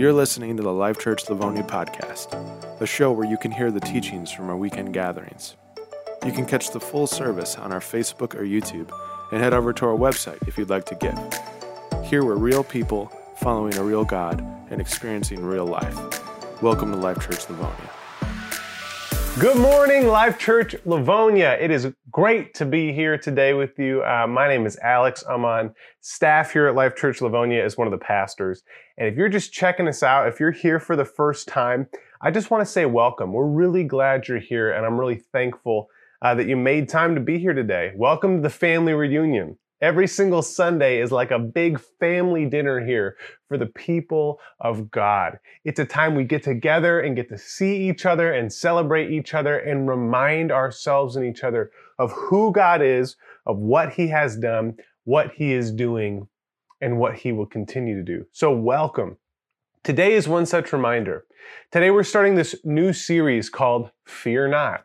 You're listening to the Life Church Livonia podcast, a show where you can hear the teachings from our weekend gatherings. You can catch the full service on our Facebook or YouTube and head over to our website if you'd like to give. Here we're real people following a real God and experiencing real life. Welcome to Life Church Livonia. Good morning, Life Church Livonia. It is great to be here today with you. Uh, my name is Alex. I'm on staff here at Life Church Livonia as one of the pastors. And if you're just checking us out, if you're here for the first time, I just want to say welcome. We're really glad you're here, and I'm really thankful uh, that you made time to be here today. Welcome to the family reunion. Every single Sunday is like a big family dinner here for the people of God. It's a time we get together and get to see each other and celebrate each other and remind ourselves and each other of who God is, of what He has done, what He is doing, and what He will continue to do. So, welcome. Today is one such reminder. Today we're starting this new series called Fear Not.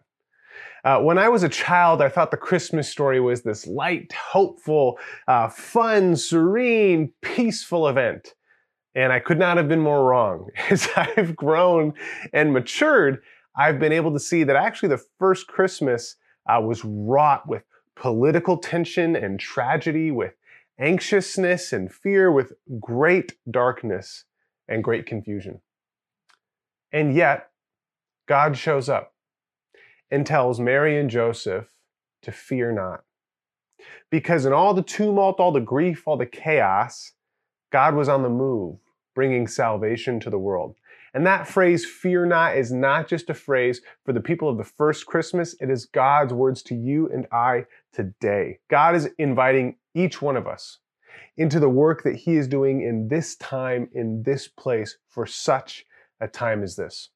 Uh, when I was a child, I thought the Christmas story was this light, hopeful, uh, fun, serene, peaceful event. And I could not have been more wrong. As I've grown and matured, I've been able to see that actually the first Christmas uh, was wrought with political tension and tragedy, with anxiousness and fear, with great darkness and great confusion. And yet, God shows up and tells Mary and Joseph to fear not. Because in all the tumult, all the grief, all the chaos, God was on the move, bringing salvation to the world. And that phrase, fear not, is not just a phrase for the people of the first Christmas. It is God's words to you and I today. God is inviting each one of us into the work that He is doing in this time, in this place, for such a time as this.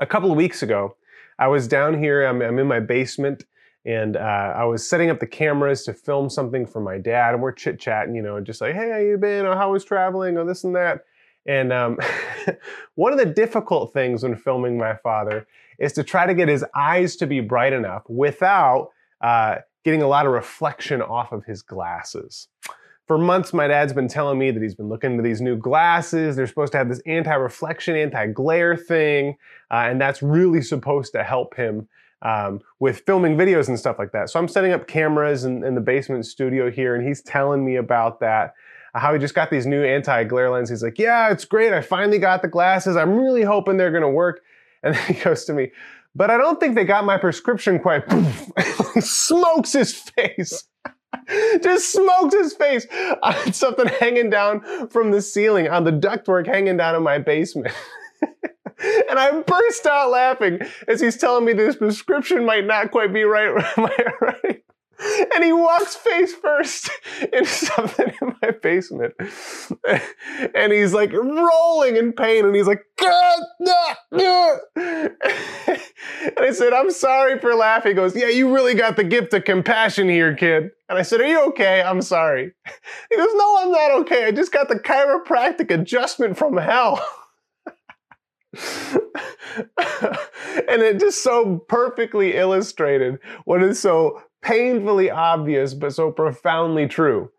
A couple of weeks ago, I was down here, I'm, I'm in my basement, and uh, I was setting up the cameras to film something for my dad, and we're chit chatting, you know, just like, hey, how you been? Or how was traveling? Or this and that. And um, one of the difficult things when filming my father is to try to get his eyes to be bright enough without uh, getting a lot of reflection off of his glasses for months, my dad's been telling me that he's been looking into these new glasses. They're supposed to have this anti reflection, anti glare thing, uh, and that's really supposed to help him um, with filming videos and stuff like that. So I'm setting up cameras in, in the basement studio here, and he's telling me about that. Uh, how he just got these new anti glare lenses. He's like, Yeah, it's great. I finally got the glasses. I'm really hoping they're going to work. And then he goes to me, But I don't think they got my prescription quite. smokes his face. Just smoked his face on something hanging down from the ceiling, on the ductwork hanging down in my basement. and I burst out laughing as he's telling me this prescription might not quite be right. right? And he walks face first into something in my basement. and he's like rolling in pain and he's like, no, no. and I said, I'm sorry for laughing. He goes, Yeah, you really got the gift of compassion here, kid. And I said, Are you okay? I'm sorry. He goes, No, I'm not okay. I just got the chiropractic adjustment from hell. and it just so perfectly illustrated what is so painfully obvious but so profoundly true.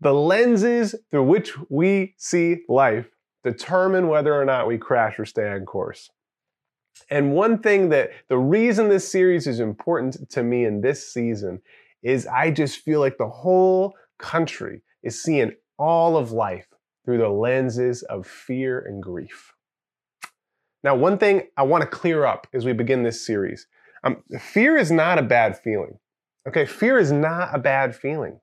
The lenses through which we see life determine whether or not we crash or stay on course. And one thing that the reason this series is important to me in this season is I just feel like the whole country is seeing all of life through the lenses of fear and grief. Now, one thing I want to clear up as we begin this series um, fear is not a bad feeling. Okay, fear is not a bad feeling.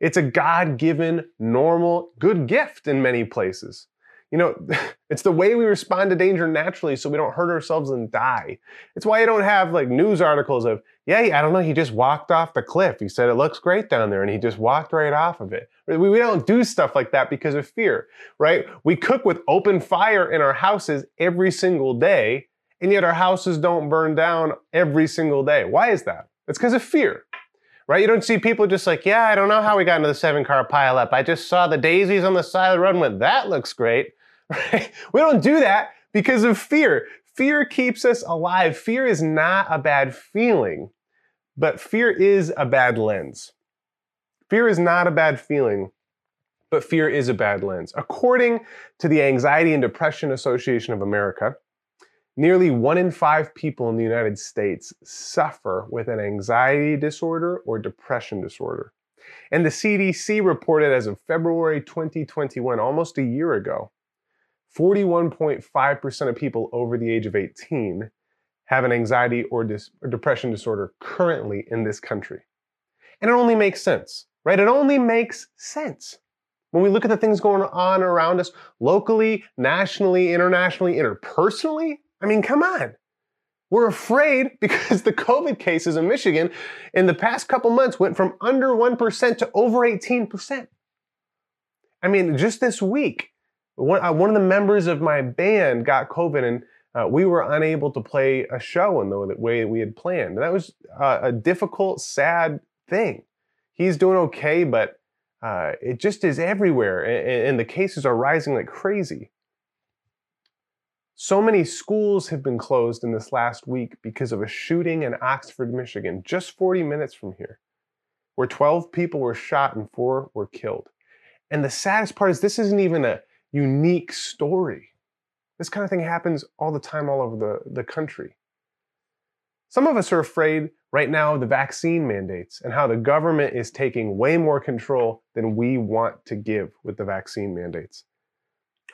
It's a God given, normal, good gift in many places. You know, it's the way we respond to danger naturally so we don't hurt ourselves and die. It's why you don't have like news articles of, yeah, I don't know, he just walked off the cliff. He said it looks great down there and he just walked right off of it. We don't do stuff like that because of fear, right? We cook with open fire in our houses every single day, and yet our houses don't burn down every single day. Why is that? It's because of fear right? You don't see people just like, yeah, I don't know how we got into the seven car pileup. I just saw the daisies on the side of the road and went, that looks great. Right? We don't do that because of fear. Fear keeps us alive. Fear is not a bad feeling, but fear is a bad lens. Fear is not a bad feeling, But fear is a bad lens. According to the Anxiety and Depression Association of America, nearly one in five people in the United States suffer with an anxiety disorder or depression disorder. And the CDC reported as of February 2021, almost a year ago, 41.5% of people over the age of 18 have an anxiety or, dis- or, depression disorder currently in this country. And it only makes sense, right? It only makes sense. When we look at the things going on around us locally, nationally, internationally, interpersonally, I mean, come on. We're afraid because the COVID cases in Michigan in the past couple months went from under 1% to over 18%. I mean, just this week, one, uh, one of the members of my band got COVID and uh, we were unable to play a show in the way we had planned. And that was uh, a difficult, sad thing. He's doing okay, but uh, it just is everywhere, and, and the cases are rising like crazy. So many schools have been closed in this last week because of a shooting in Oxford, Michigan, just 40 minutes from here, where 12 people were shot and four were killed. And the saddest part is this isn't even a unique story. This kind of thing happens all the time all over the, the country. Some of us are afraid right now of the vaccine mandates and how the government is taking way more control than we want to give with the vaccine mandates.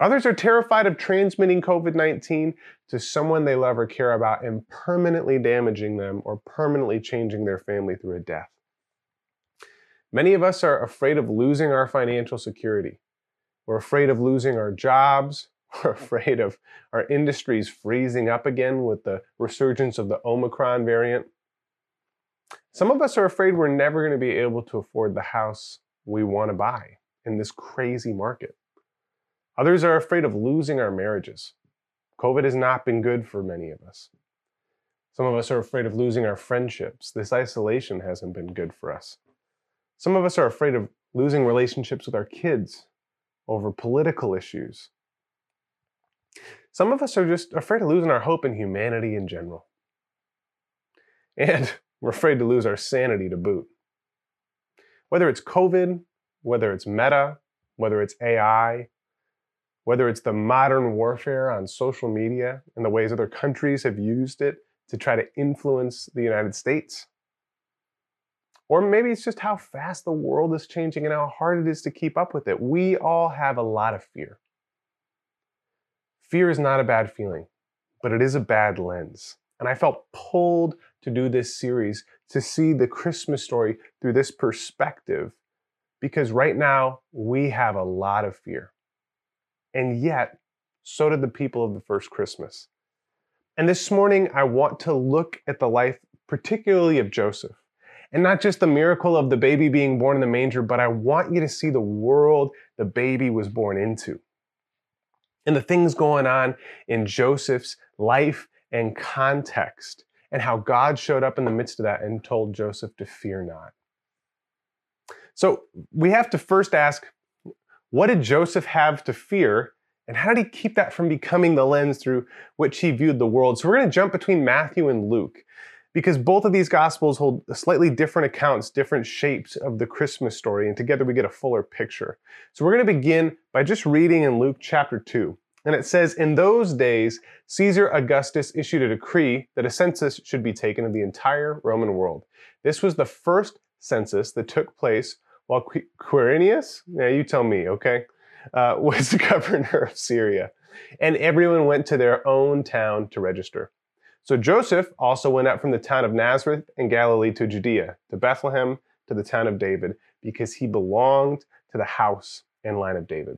Others are terrified of transmitting COVID 19 to someone they love or care about and permanently damaging them or permanently changing their family through a death. Many of us are afraid of losing our financial security. We're afraid of losing our jobs. We're afraid of our industries freezing up again with the resurgence of the Omicron variant. Some of us are afraid we're never going to be able to afford the house we want to buy in this crazy market. Others are afraid of losing our marriages. COVID has not been good for many of us. Some of us are afraid of losing our friendships. This isolation hasn't been good for us. Some of us are afraid of losing relationships with our kids over political issues. Some of us are just afraid of losing our hope in humanity in general. And we're afraid to lose our sanity to boot. Whether it's COVID, whether it's meta, whether it's AI, whether it's the modern warfare on social media and the ways other countries have used it to try to influence the United States. Or maybe it's just how fast the world is changing and how hard it is to keep up with it. We all have a lot of fear. Fear is not a bad feeling, but it is a bad lens. And I felt pulled to do this series to see the Christmas story through this perspective because right now we have a lot of fear. And yet, so did the people of the first Christmas. And this morning, I want to look at the life, particularly of Joseph. And not just the miracle of the baby being born in the manger, but I want you to see the world the baby was born into. And the things going on in Joseph's life and context, and how God showed up in the midst of that and told Joseph to fear not. So we have to first ask what did Joseph have to fear? And how did he keep that from becoming the lens through which he viewed the world? So we're going to jump between Matthew and Luke because both of these gospels hold slightly different accounts, different shapes of the Christmas story, and together we get a fuller picture. So we're going to begin by just reading in Luke chapter 2. And it says, In those days, Caesar Augustus issued a decree that a census should be taken of the entire Roman world. This was the first census that took place while Quirinius, yeah, you tell me, okay, uh, was the governor of Syria. And everyone went to their own town to register. So Joseph also went out from the town of Nazareth in Galilee to Judea, to Bethlehem, to the town of David, because he belonged to the house and line of David.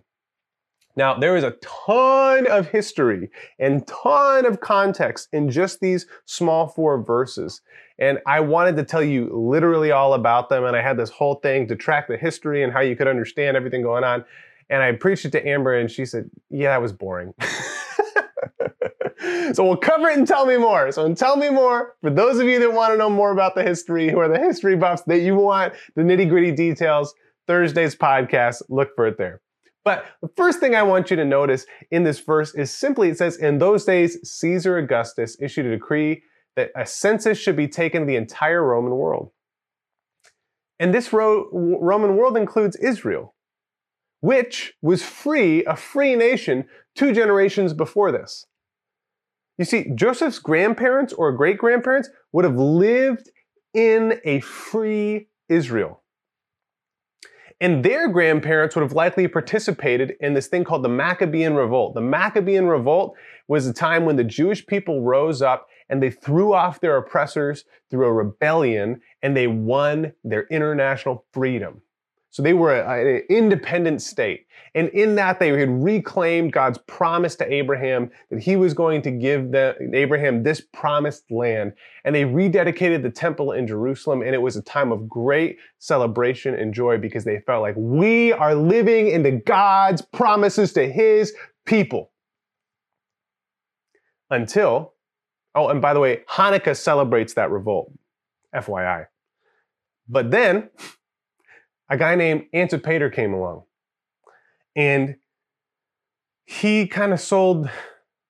Now, there is a ton of history and ton of context in just these small four verses. And I wanted to tell you literally all about them. And I had this whole thing to track the history and how you could understand everything going on. And I preached it to Amber, and she said, Yeah, that was boring. so we'll cover it and tell me more. So and tell me more. For those of you that want to know more about the history, who are the history buffs that you want the nitty gritty details, Thursday's podcast, look for it there. But the first thing I want you to notice in this verse is simply it says, In those days, Caesar Augustus issued a decree that a census should be taken of the entire Roman world. And this Ro- Roman world includes Israel, which was free, a free nation, two generations before this. You see, Joseph's grandparents or great grandparents would have lived in a free Israel. And their grandparents would have likely participated in this thing called the Maccabean Revolt. The Maccabean Revolt was a time when the Jewish people rose up and they threw off their oppressors through a rebellion and they won their international freedom. So they were an independent state. And in that, they had reclaimed God's promise to Abraham that he was going to give the, Abraham this promised land. And they rededicated the temple in Jerusalem. And it was a time of great celebration and joy because they felt like we are living into God's promises to his people. Until, oh, and by the way, Hanukkah celebrates that revolt, FYI. But then, a guy named Antipater came along. And he kind of sold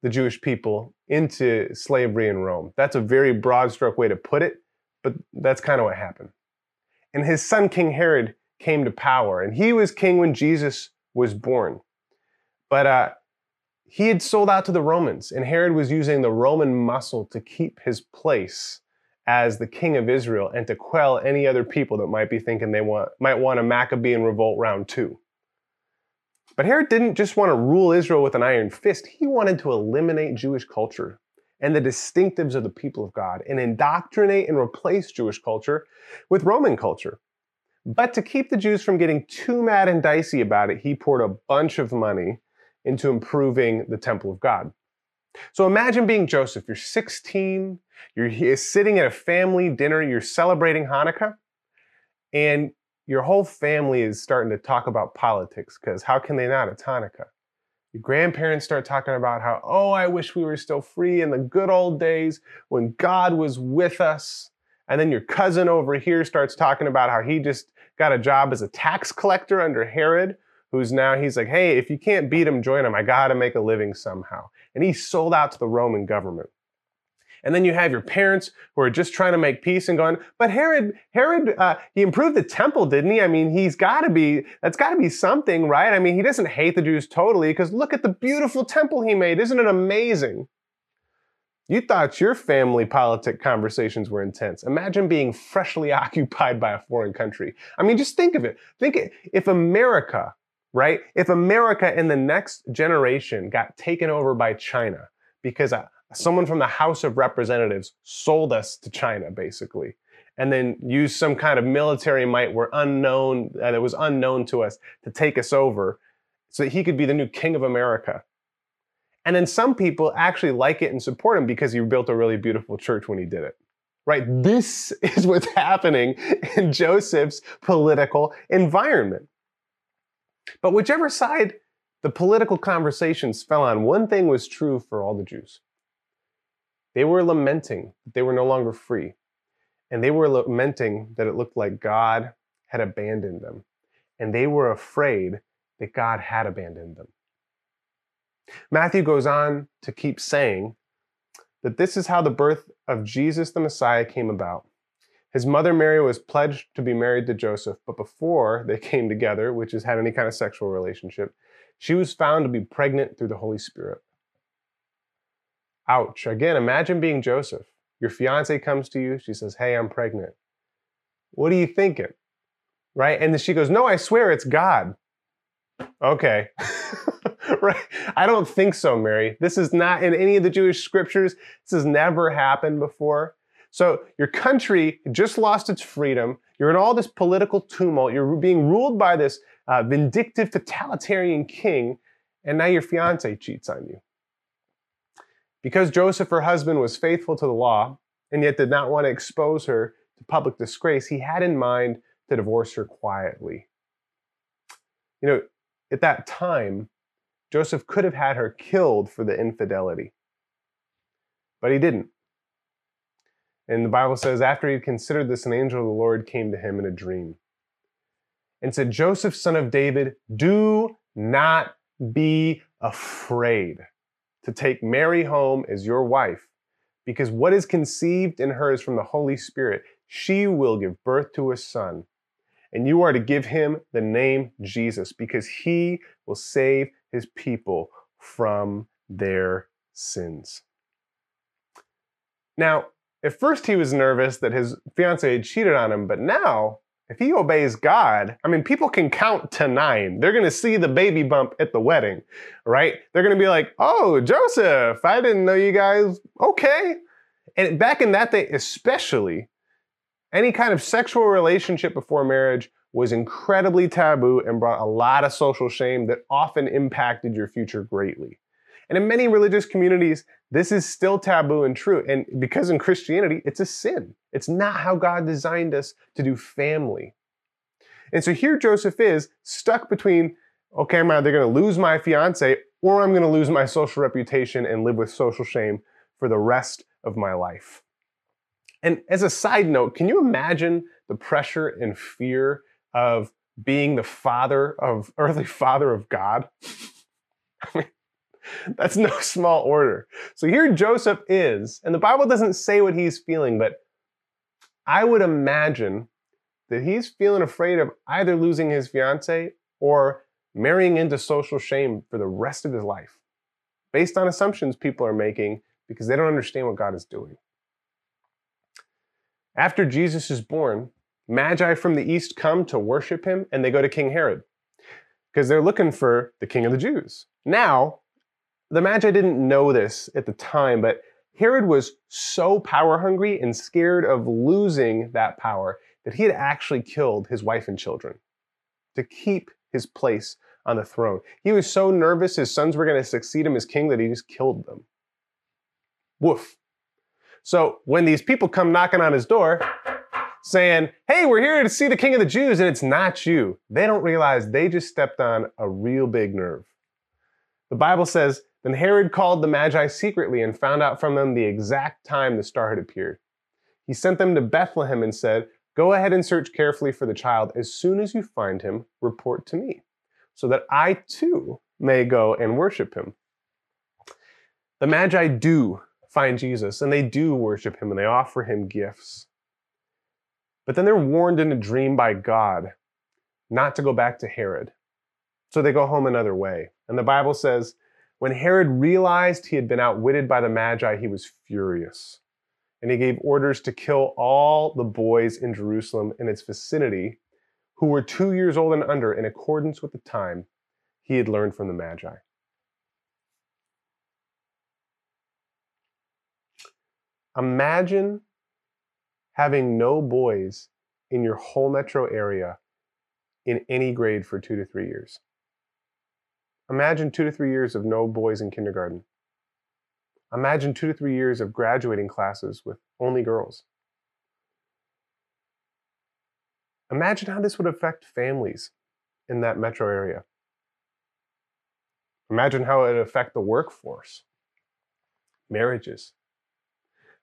the Jewish people into slavery in Rome. That's a very broad stroke way to put it, but that's kind of what happened. And his son, King Herod, came to power, and he was king when Jesus was born. But uh, he had sold out to the Romans, and Herod was using the Roman muscle to keep his place as the king of Israel and to quell any other people that might be thinking they want, might want a Maccabean revolt round two. But Herod didn't just want to rule Israel with an iron fist, he wanted to eliminate Jewish culture and the distinctives of the people of God and indoctrinate and replace Jewish culture with Roman culture. But to keep the Jews from getting too mad and dicey about it, he poured a bunch of money into improving the temple of God. So imagine being Joseph. You're 16, you're sitting at a family dinner, you're celebrating Hanukkah, and your whole family is starting to talk about politics because how can they not? It's Hanukkah. Your grandparents start talking about how, oh, I wish we were still free in the good old days when God was with us. And then your cousin over here starts talking about how he just got a job as a tax collector under Herod, who's now, he's like, hey, if you can't beat him, join him. I got to make a living somehow. And he sold out to the Roman government. And then you have your parents who are just trying to make peace and going, but Herod, Herod, uh, he improved the temple, didn't he? I mean, he's got to be, that's got to be something, right? I mean, he doesn't hate the Jews totally because look at the beautiful temple he made. Isn't it amazing? You thought your family politic conversations were intense. Imagine being freshly occupied by a foreign country. I mean, just think of it. Think if America, right? If America in the next generation got taken over by China because someone from the House of Representatives sold us to China, basically, and then used some kind of military might were unknown uh, that was unknown to us to take us over, so that he could be the new king of America. And then some people actually like it and support him because he built a really beautiful church when he did it. Right? This is what's happening in Joseph's political environment. But whichever side the political conversations fell on, one thing was true for all the Jews. They were lamenting that they were no longer free. And they were lamenting that it looked like God had abandoned them. And they were afraid that God had abandoned them. Matthew goes on to keep saying that this is how the birth of Jesus the Messiah came about. His mother Mary was pledged to be married to Joseph, but before they came together, which is had any kind of sexual relationship, she was found to be pregnant through the Holy Spirit. Ouch. Again, imagine being Joseph. Your fiance comes to you. She says, Hey, I'm pregnant. What are you thinking? Right? And then she goes, No, I swear it's God. Okay. right? I don't think so, Mary. This is not in any of the Jewish scriptures. This has never happened before. So your country just lost its freedom. You're in all this political tumult. You're being ruled by this uh, vindictive, totalitarian king, and now your fiance cheats on you. Because Joseph, her husband, was faithful to the law and yet did not want to expose her to public disgrace, he had in mind to divorce her quietly. You know, at that time, Joseph could have had her killed for the infidelity, but he didn't. And the Bible says, after he had considered this, an angel of the Lord came to him in a dream and said, Joseph, son of David, do not be afraid to take Mary home as your wife, because what is conceived in her is from the Holy Spirit. She will give birth to a son, and you are to give him the name Jesus because he will save his people from their sins. Now, at first he was nervous that his fiance had cheated on him, but now if he obeys God, I mean, people can count to nine. They're to see the baby bump at the wedding, right? They're to be like, oh, Joseph, I didn't know you guys. Okay. And back in that day, especially, any kind of sexual relationship before marriage was incredibly taboo and brought a lot of social shame that often impacted your future greatly. And in many religious communities, this is still taboo and true. And because in Christianity, it's a sin. It's not how God designed us to do family. And so here Joseph is stuck between, okay, I'm either going to lose my fiance or I'm going to lose my social reputation and live with social shame for the rest of my life. And as a side note, can you imagine the pressure and fear of being the father of earthly father of God? I mean, that's no small order. So here Joseph is, and the Bible doesn't say what he's feeling, but I would imagine that he's feeling afraid of either losing his fiance or marrying into social shame for the rest of his life, based on assumptions people are making because they don't understand what God is doing. After Jesus is born, Magi from the east come to worship him and they go to King Herod because they're looking for the king of the Jews. Now, the Magi didn't know this at the time, but Herod was so power hungry and scared of losing that power that he had actually killed his wife and children to keep his place on the throne. He was so nervous his sons were going to succeed him as king that he just killed them. Woof. So when these people come knocking on his door saying, Hey, we're here to see the king of the Jews, and it's not you, they don't realize they just stepped on a real big nerve. The Bible says then Herod called the Magi secretly and found out from them the exact time the star had appeared. He sent them to Bethlehem and said, Go ahead and search carefully for the child. As soon as you find him, report to me, so that I too may go and worship him. The Magi do find Jesus and they do worship him and they offer him gifts. But then they're warned in a dream by God not to go back to Herod. So they go home another way. And the Bible says when Herod realized he had been outwitted by the Magi, he was furious. And he gave orders to kill all the boys in Jerusalem and its vicinity who were two years old and under in accordance with the time he had learned from the Magi. Imagine having no boys in your whole metro area in any grade for two to three years. Imagine two to three years of no boys in kindergarten. Imagine two to three years of graduating classes with only girls. Imagine how this would affect families in that metro area. Imagine how it would affect the workforce, marriages.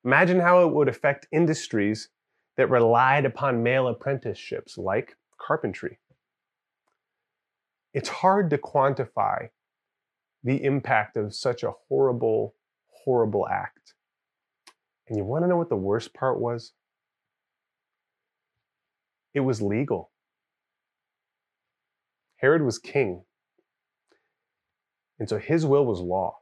Imagine how it would affect industries that relied upon male apprenticeships like carpentry it's hard to quantify the impact of such a horrible, horrible act. And you want to know what the worst part was? It was legal. Herod was king. And so his will was law.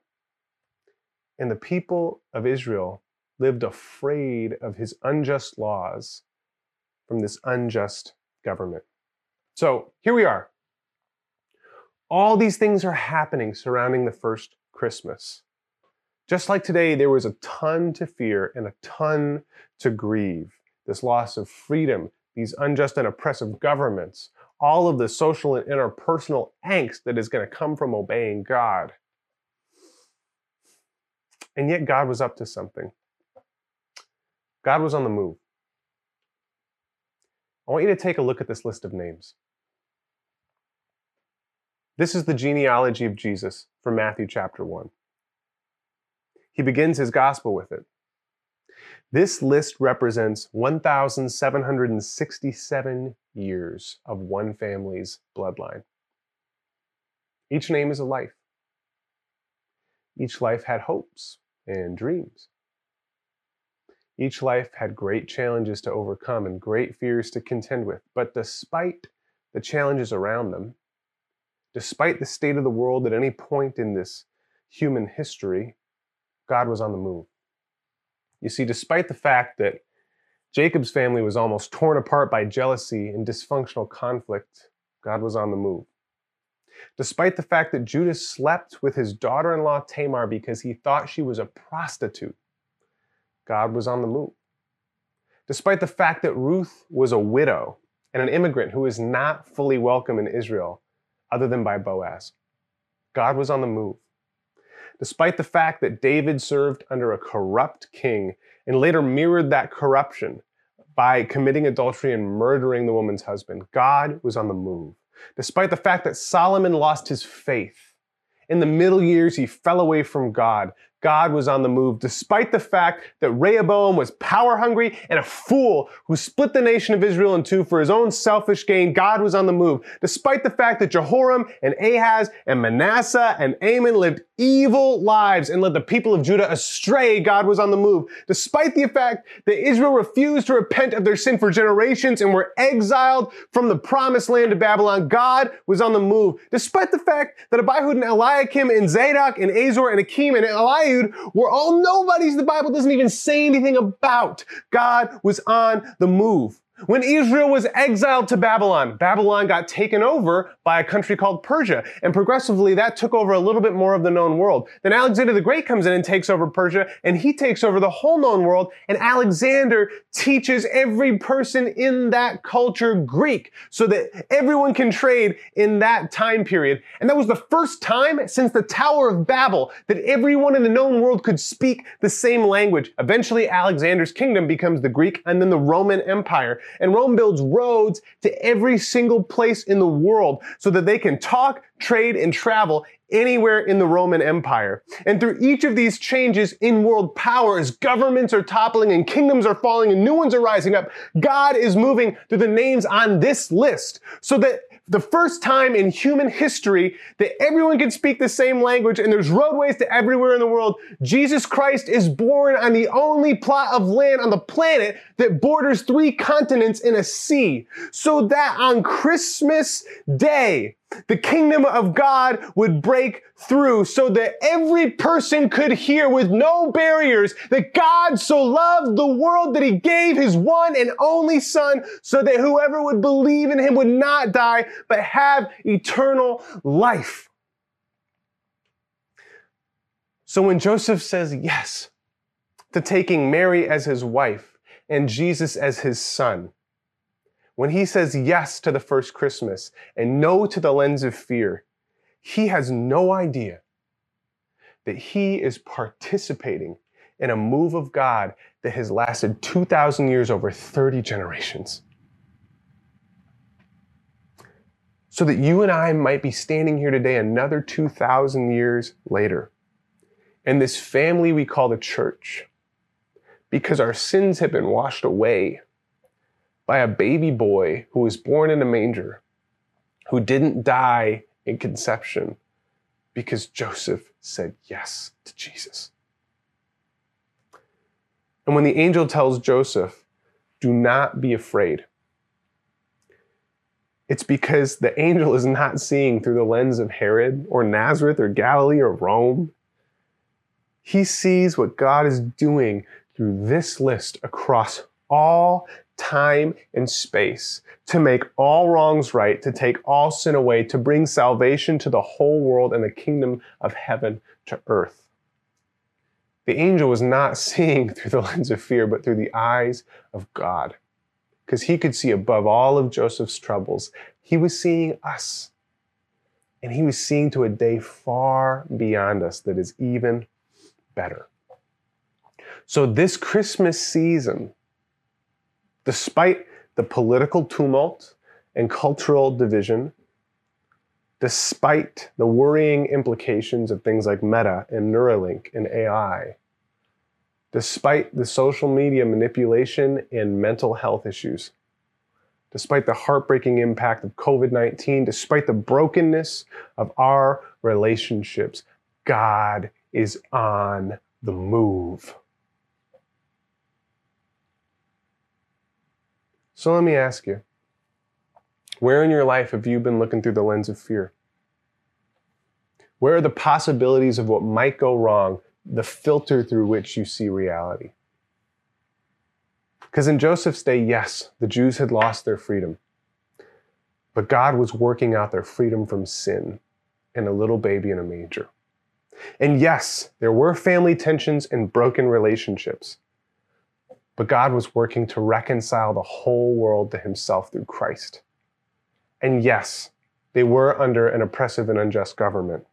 And the people of Israel lived afraid of his unjust laws from this unjust government. So here we are, all these things are happening surrounding the first Christmas. Just like today, there was a ton to fear and a ton to grieve. This loss of freedom, these unjust and oppressive governments, all of the social and interpersonal angst that is going to come from obeying God. And yet, God was up to something. God was on the move. I want you to take a look at this list of names. This is the genealogy of Jesus from Matthew chapter 1. He begins his gospel with it. This list represents 1,767 years of one family's bloodline. Each name is a life. Each life had hopes and dreams. Each life had great challenges to overcome and great fears to contend with. But despite the challenges around them, despite the state of the world at any point in this human history, God was on the move. You see, despite the fact that Jacob's family was almost torn apart by jealousy and dysfunctional conflict, God was on the move. Despite the fact that Judas slept with his daughter in law Tamar because he thought she was a prostitute, God was on the move. Despite the fact that Ruth was a widow and an immigrant who was not fully welcome in Israel, other than by Boaz, God was on the move. Despite the fact that David served under a corrupt king and later mirrored that corruption by committing adultery and murdering the woman's husband, God was on the move. Despite the fact that Solomon lost his faith, in the middle years he fell away from God, God was on the move, despite the fact that Rehoboam was power hungry and a fool who split the nation of Israel in two for his own selfish gain. God was on the move, despite the fact that Jehoram and Ahaz and Manasseh and Amon lived evil lives and led the people of Judah astray. God was on the move, despite the fact that Israel refused to repent of their sin for generations and were exiled from the promised land to Babylon. God was on the move, despite the fact that Abihud and Eliakim and Zadok and Azor and Akim and Eliud were all nobodies the Bible doesn't even say anything about. God was on the move. When Israel was exiled to Babylon, Babylon got taken over by a country called Persia, and progressively that took over a little bit more of the known world. Then Alexander the Great comes in and takes over Persia, and he takes over the whole known world, and Alexander teaches every person in that culture Greek so that everyone can trade in that time period. And that was the first time since the Tower of Babel that everyone in the known world could speak the same language. Eventually, Alexander's kingdom becomes the Greek and then the Roman Empire. And Rome builds roads to every single place in the world so that they can talk, trade, and travel anywhere in the Roman Empire. And through each of these changes in world power, as governments are toppling and kingdoms are falling and new ones are rising up, God is moving through the names on this list so that the first time in human history that everyone can speak the same language and there's roadways to everywhere in the world. Jesus Christ is born on the only plot of land on the planet that borders three continents in a sea. So that on Christmas Day, the kingdom of God would break through so that every person could hear with no barriers that God so loved the world that he gave his one and only son so that whoever would believe in him would not die but have eternal life. So when Joseph says yes to taking Mary as his wife and Jesus as his son, when he says yes to the first Christmas and no to the lens of fear, he has no idea that he is participating in a move of God that has lasted 2,000 years over 30 generations. So that you and I might be standing here today another 2,000 years later. And this family we call the church, because our sins have been washed away by a baby boy who was born in a manger, who didn't die in conception because Joseph said yes to Jesus. And when the angel tells Joseph, do not be afraid, it's because the angel is not seeing through the lens of Herod or Nazareth or Galilee or Rome. He sees what God is doing through this list across all time, and space to make all wrongs right, to take all sin away, to bring salvation to the whole world and the kingdom of heaven to earth. The angel was not seeing through the lens of fear, but through the eyes of God. Because he could see above all of Joseph's troubles. He was seeing us. And he was seeing to a day far beyond us that is even better. So, this Christmas season, Despite the political tumult and cultural division, despite the worrying implications of things like Meta and Neuralink and AI, despite the social media manipulation and mental health issues, despite the heartbreaking impact of COVID 19, despite the brokenness of our relationships, God is on the move. So let me ask you where in your life have you been looking through the lens of fear? Where are the possibilities of what might go wrong, the filter through which you see reality? Because in Joseph's day, yes, the Jews had lost their freedom. But God was working out their freedom from sin in a little baby in a manger. And yes, there were family tensions and broken relationships. But God was working to reconcile the whole world to himself through Christ. And yes, they were under an oppressive and unjust government.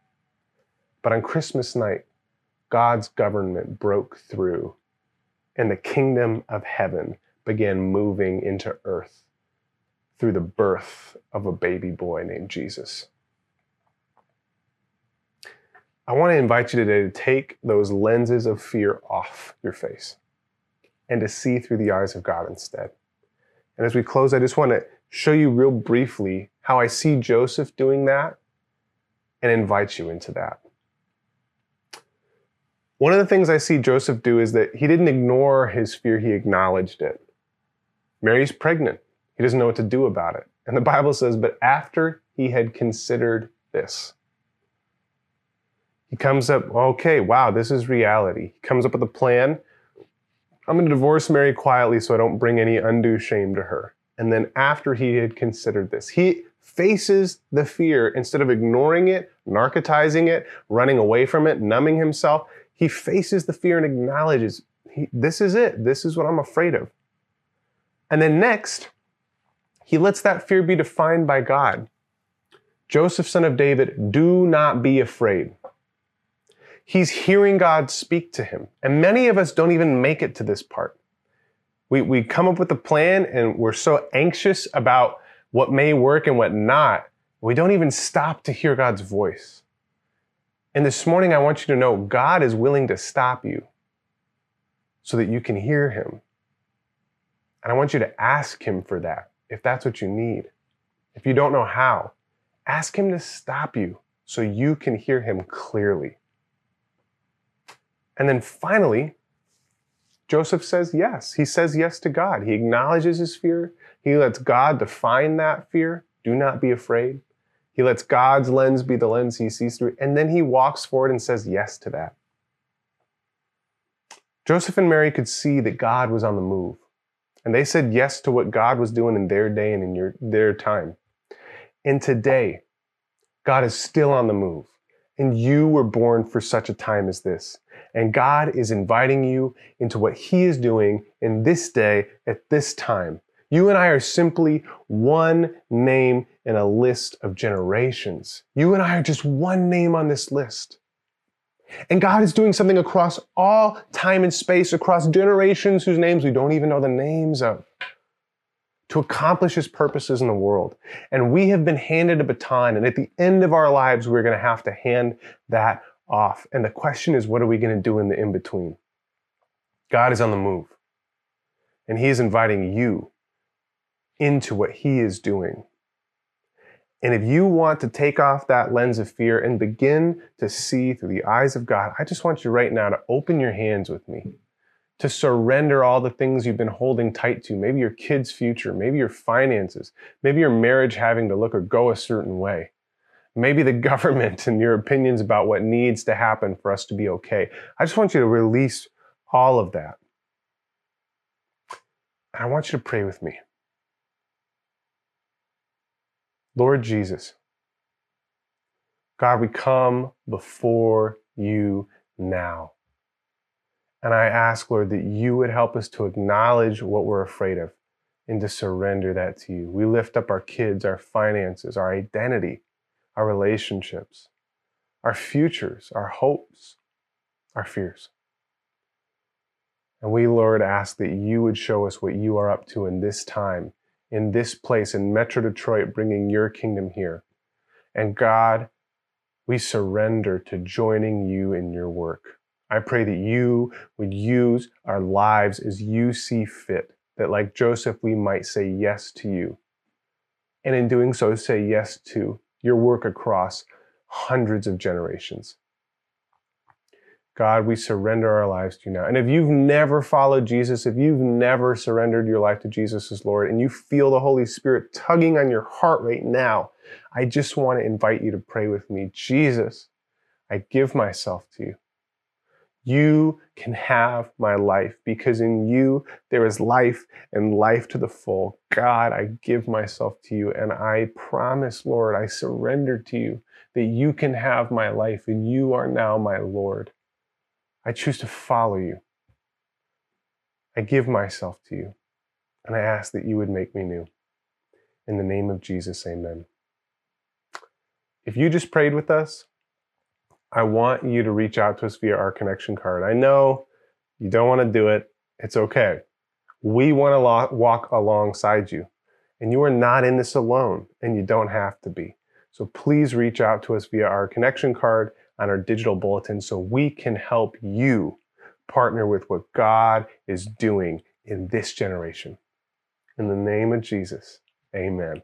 But on Christmas night, God's government broke through, and the kingdom of heaven began moving into earth through the birth of a baby boy named Jesus. I want to invite you today to take those lenses of fear off your face and to see through the eyes of God instead. And as we close, I just want to show you real briefly how I see Joseph doing that and invite you into that. One of the things I see Joseph do is that he didn't ignore his fear, he acknowledged it. Mary's pregnant. He doesn't know what to do about it. And the Bible says, but after he had considered this, he comes up, okay, wow, this is reality. He comes up with a plan. I'm going to divorce Mary quietly so I don't bring any undue shame to her. And then after he had considered this, he faces the fear instead of ignoring it, narcotizing it, running away from it, numbing himself. He faces the fear and acknowledges, he, this is it. This is what I'm afraid of. And then next, he lets that fear be defined by God. Joseph, son of David, do not be afraid. He's hearing God speak to him. And many of us don't even make it to this part. We, we come up with a plan and we're so anxious about what may work and what not. We don't even stop to hear God's voice. And this morning, I want you to know God is willing to stop you so that you can hear Him. And I want you to ask Him for that if that's what you need. If you don't know how, ask Him to stop you so you can hear Him clearly. And then finally, Joseph says yes. He says yes to God. He acknowledges his fear. He lets God define that fear. Do not be afraid. He lets God's lens be the lens he sees through. And then he walks forward and says yes to that. Joseph and Mary could see that God was on the move. And they said yes to what God was doing in their day and in your, their time. And today, God is still on the move. And you were born for such a time as this. And God is inviting you into what He is doing in this day at this time. You and I are simply one name in a list of generations. You and I are just one name on this list. And God is doing something across all time and space, across generations whose names we don't even know the names of, to accomplish His purposes in the world. And we have been handed a baton, and at the end of our lives, we're going to have to hand that off. And the question is, what are we going to do in the in between? God is on the move, and He is inviting you into what He is doing. And if you want to take off that lens of fear and begin to see through the eyes of God, I just want you right now to open your hands with me, to surrender all the things you've been holding tight to, maybe your kid's future, maybe your finances, maybe your marriage having to look or go a certain way maybe the government and your opinions about what needs to happen for us to be okay. I just want you to release all of that. And I want you to pray with me. Lord Jesus, God, we come before you now. And I ask, Lord, that you would help us to acknowledge what we're afraid of and to surrender that to you. We lift up our kids, our finances, our identity our relationships, our futures, our hopes, our fears. And we, Lord, ask that you would show us what you are up to in this time, in this place, in Metro Detroit, bringing your kingdom here. And God, we surrender to joining you in your work. I pray that you would use our lives as you see fit, that like Joseph, we might say yes to you. And in doing so, say yes to your work across hundreds of generations. God, we surrender our lives to you now. And if you've never followed Jesus, if you've never surrendered your life to Jesus as Lord, and you feel the Holy Spirit tugging on your heart right now, I just want to invite you to pray with me. Jesus, I give myself to you. You can have my life because in you there is life and life to the full. God, I give myself to you and I promise, Lord, I surrender to you that you can have my life and you are now my Lord. I choose to follow you. I give myself to you, and I ask that you would make me new. In the name of Jesus, amen. If you just prayed with us, I want you to reach out to us via our connection card. I know you don't want to do it, it's okay. We want to lo- walk alongside you, and you are not in this alone, and you don't have to be. So please reach out to us via our connection card on our digital bulletin so we can help you partner with what God is doing in this generation. In the name of Jesus, amen.